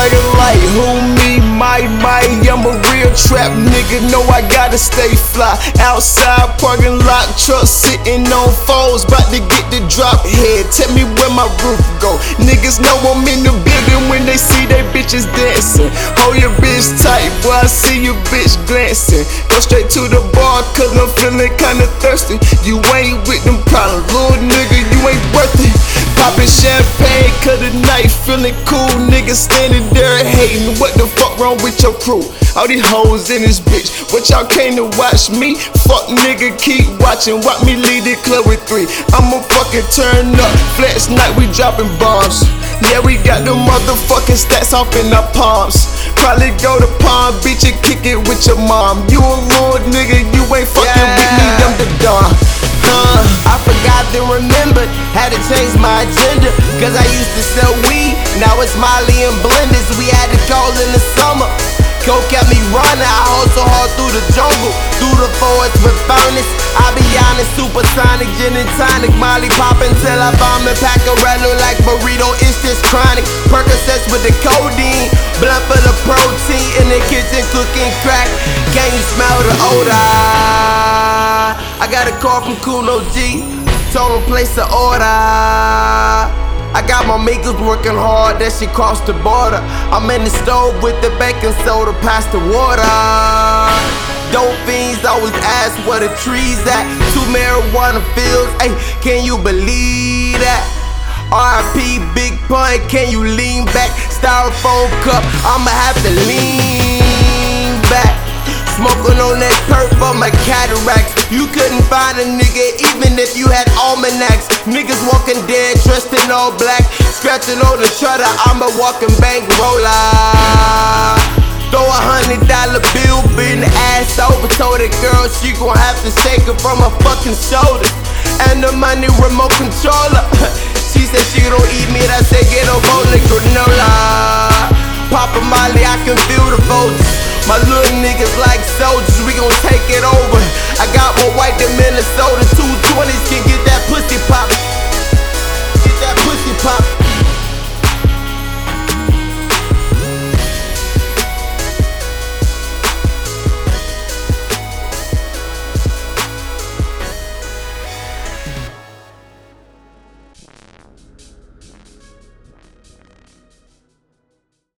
Like who me, my, my, I'm a real trap nigga. Know I gotta stay fly. Outside parking lot, truck sitting on foes, bout to get the drop head. Tell me where my roof go. Niggas know I'm in the building when they see they bitches dancing. Hold your bitch tight, boy. I see your bitch glancing. Go straight to the bar, cause I'm feeling kinda thirsty. You ain't with them problems, little feeling cool. Niggas standing there hating. What the fuck wrong with your crew? All these hoes in this bitch. What y'all came to watch me? Fuck nigga, keep watching. Watch me lead the club with three. I'ma fucking turn up. Flex night, we dropping bombs. Yeah, we got the motherfucking stats off in our palms. Probably go to Palm Beach and kick it with your mom. You a little nigga, now Molly and blenders. We had to call in the summer. Coke kept me running, I hustle hard through the jungle, through the forest with furnace. I be honest, supersonic, gin and tonic, Molly poppin' till I bomb the Pacarello like burrito, it's just chronic. Percocets with the codeine, blood for the protein, in the kitchen cooking crack. Can you smell the odor? I got a call from Kuno G, told him place the order. I got my makers working hard, that shit crossed the border. I'm in the stove with the baking soda, past the water. Dope fiends always ask where the trees at. Two marijuana fields, hey, can you believe that? RIP Big Pun, can you lean back? Styrofoam cup, I'ma have to lean back. Smoking on that perp for my cataracts. You couldn't find a nigga even if you had almanacs. Niggas walking dead, dressed in all black. Scratching on the shutter, I'm a walking bankroller. Throw a hundred dollar bill, bend the ass over. Told that girl she gon' have to shake it from her fucking shoulders. And the money remote controller. she said she don't eat meat, I said get a bowl of granola. Papa Molly, I can feel the volts. My little niggas like